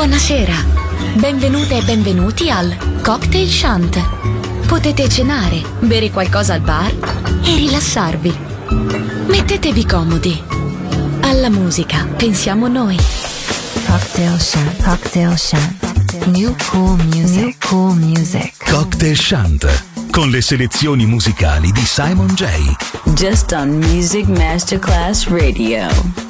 Buonasera, benvenute e benvenuti al Cocktail Shant. Potete cenare, bere qualcosa al bar e rilassarvi. Mettetevi comodi. Alla musica pensiamo noi. Cocktail Shant. Cocktail Shant. New cool music. New cool music. Cocktail Shant con le selezioni musicali di Simon J. Just on Music Masterclass Radio.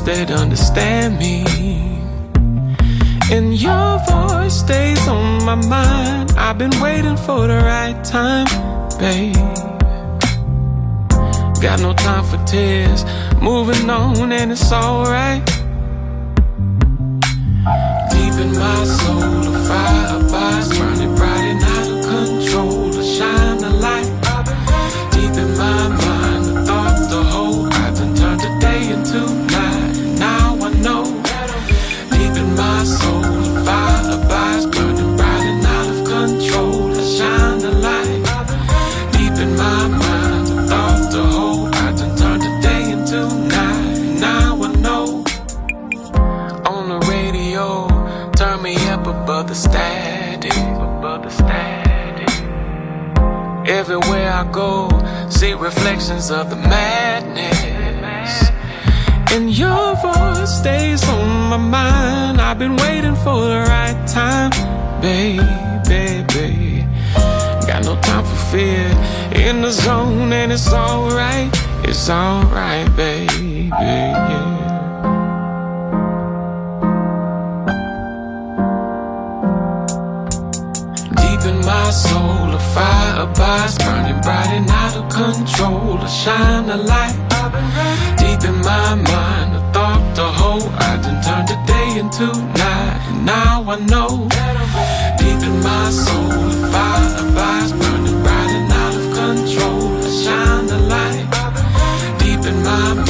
They'd understand me. And your voice stays on my mind. I've been waiting for the right time, babe. Got no time for tears, moving on, and it's alright. I go, see reflections of the madness. And your voice stays on my mind. I've been waiting for the right time, baby, baby. Got no time for fear. In the zone, and it's alright. It's alright, baby. Yeah. Fire abides, burning bright and out of control. I shine a light. Deep in my mind, a thought, the hope. I done turned the day into night, and now I know. Deep in my soul, a fire abides, burning bright and out of control. I shine the light. Deep in my mind,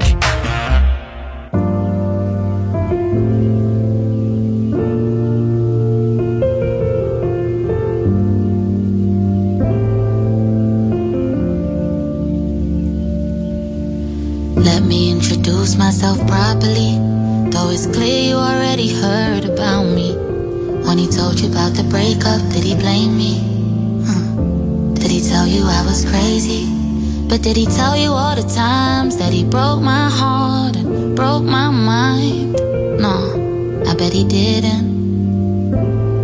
Broke my heart and broke my mind? No, I bet he didn't.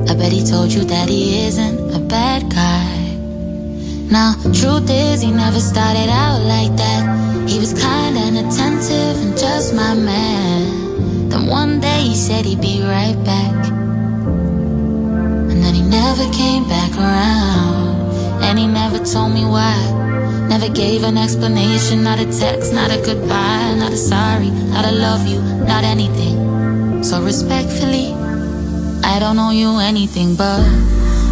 I bet he told you that he isn't a bad guy. Now, truth is, he never started out like that. He was kind and attentive and just my man. Then one day he said he'd be right back. And then he never came back around. And he never told me why. Never gave an explanation, not a text, not a goodbye, not a sorry, not a love you, not anything. So respectfully, I don't owe you anything but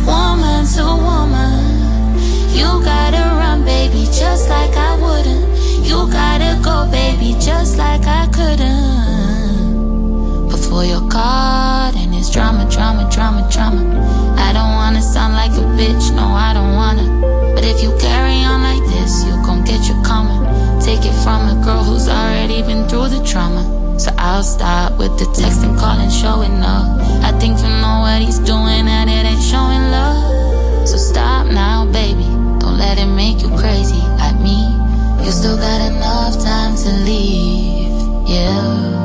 woman to woman. You gotta run, baby, just like I wouldn't. You gotta go, baby, just like I couldn't. Before you're caught in this drama, drama, drama, drama. I don't wanna sound like a bitch, no, I don't wanna. But if you carry on like this, you gon' get your karma. Take it from a girl who's already been through the trauma. So I'll start with the text and calling, showing up. I think you know what he's doing, and it ain't showing love. So stop now, baby. Don't let it make you crazy like me. You still got enough time to leave, yeah.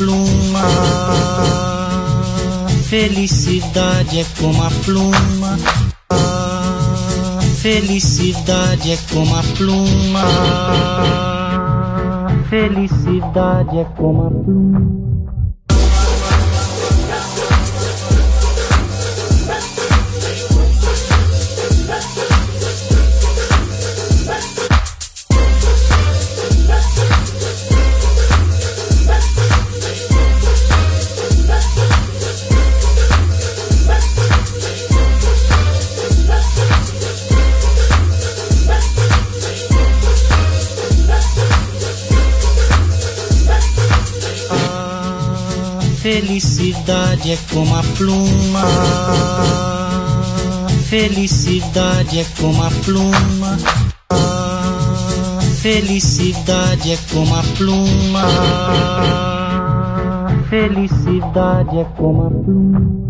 Pluma. Felicidade é como a pluma. Felicidade é como a pluma. Felicidade é como a pluma. Felicidade é como a pluma. Felicidade é como a pluma. Felicidade é como a pluma. Felicidade é como a pluma.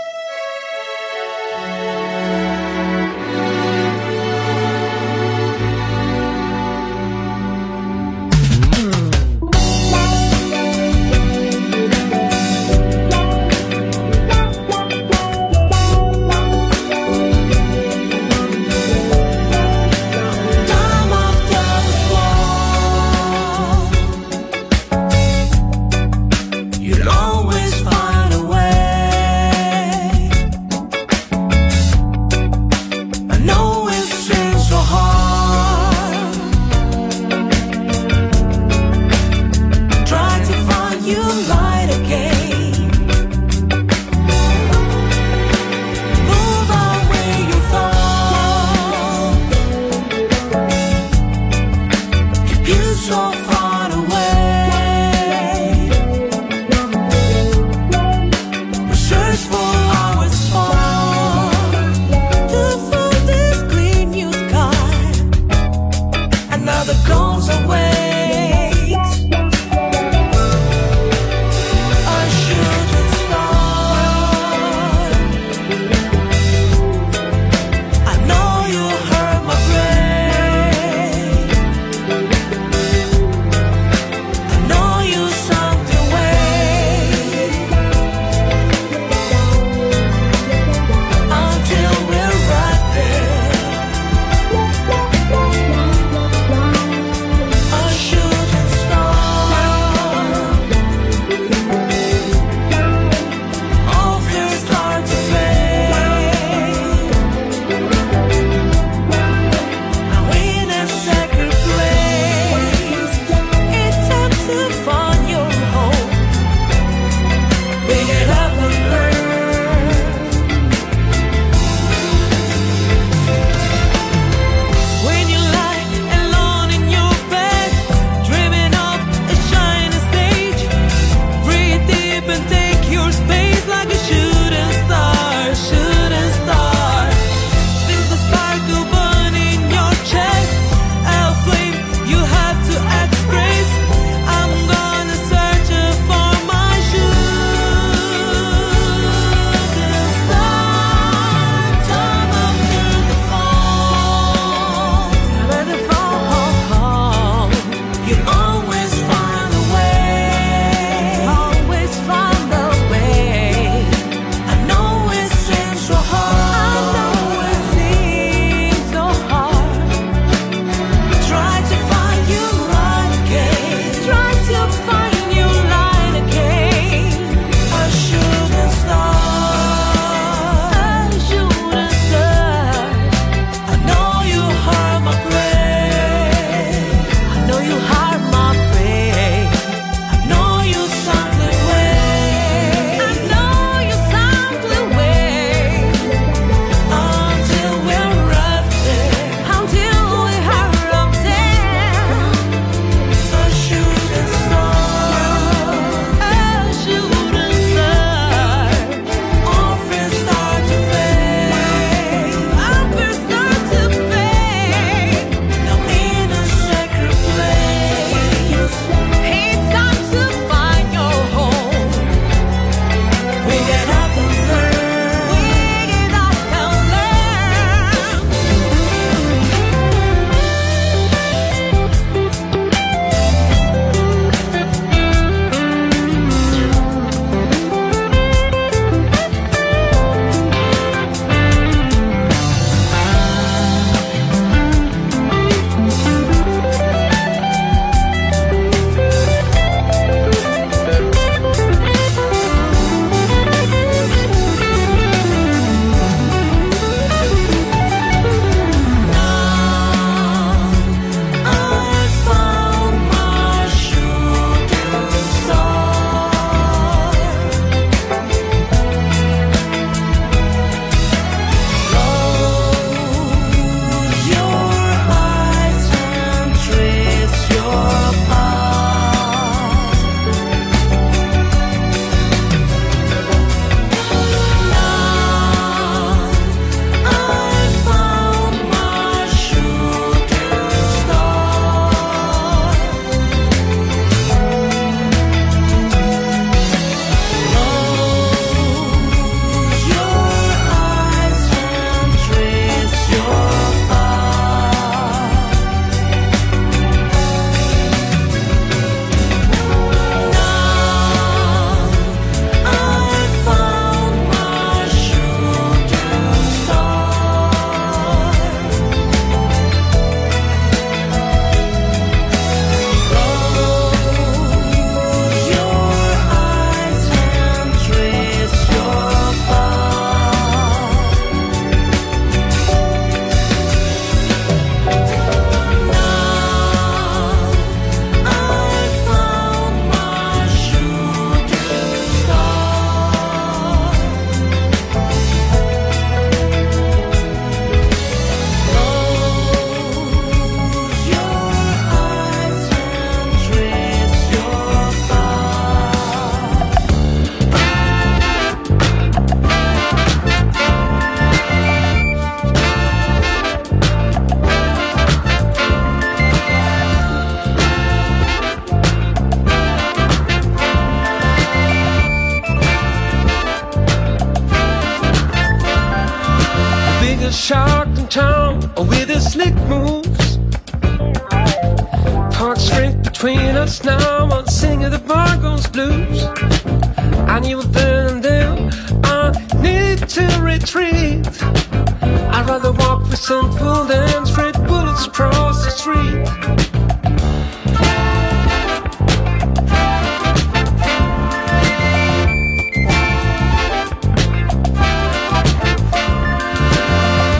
Simple than straight bullets across the street.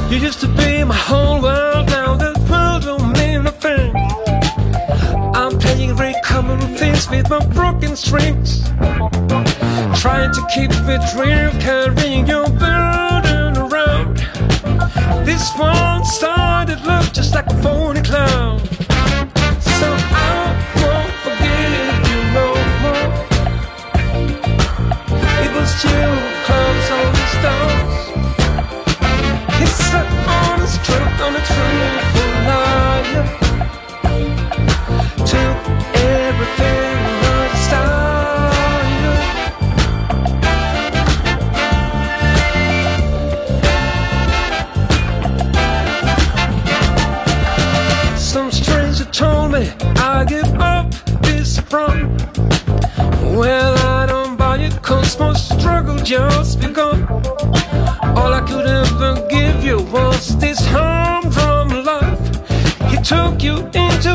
You used to be my whole world, now that world don't mean a thing. I'm playing very common things with my broken strings. Trying to keep it real, carrying your burden. This one started love just like a phony clown. So I won't forget you no more. It was you, close on the stars. It's an honest truth on a truthful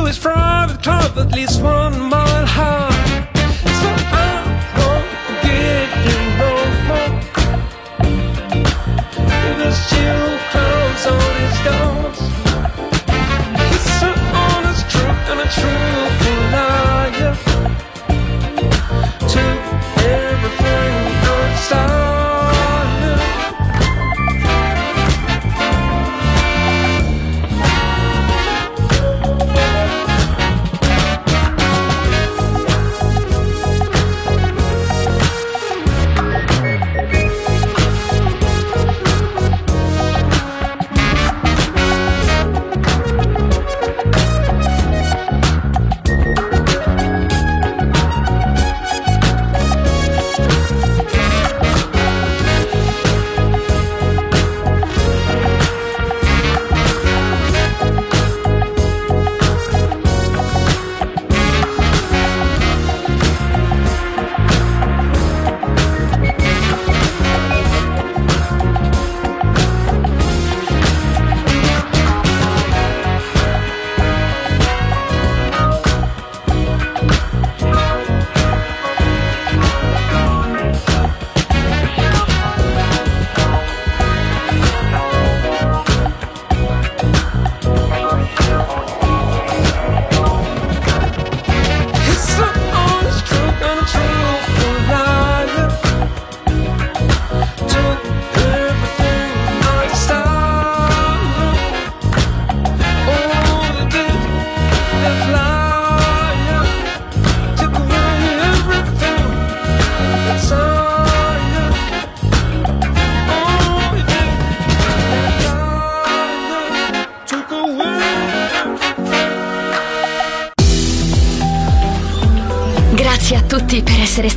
his private club, at least one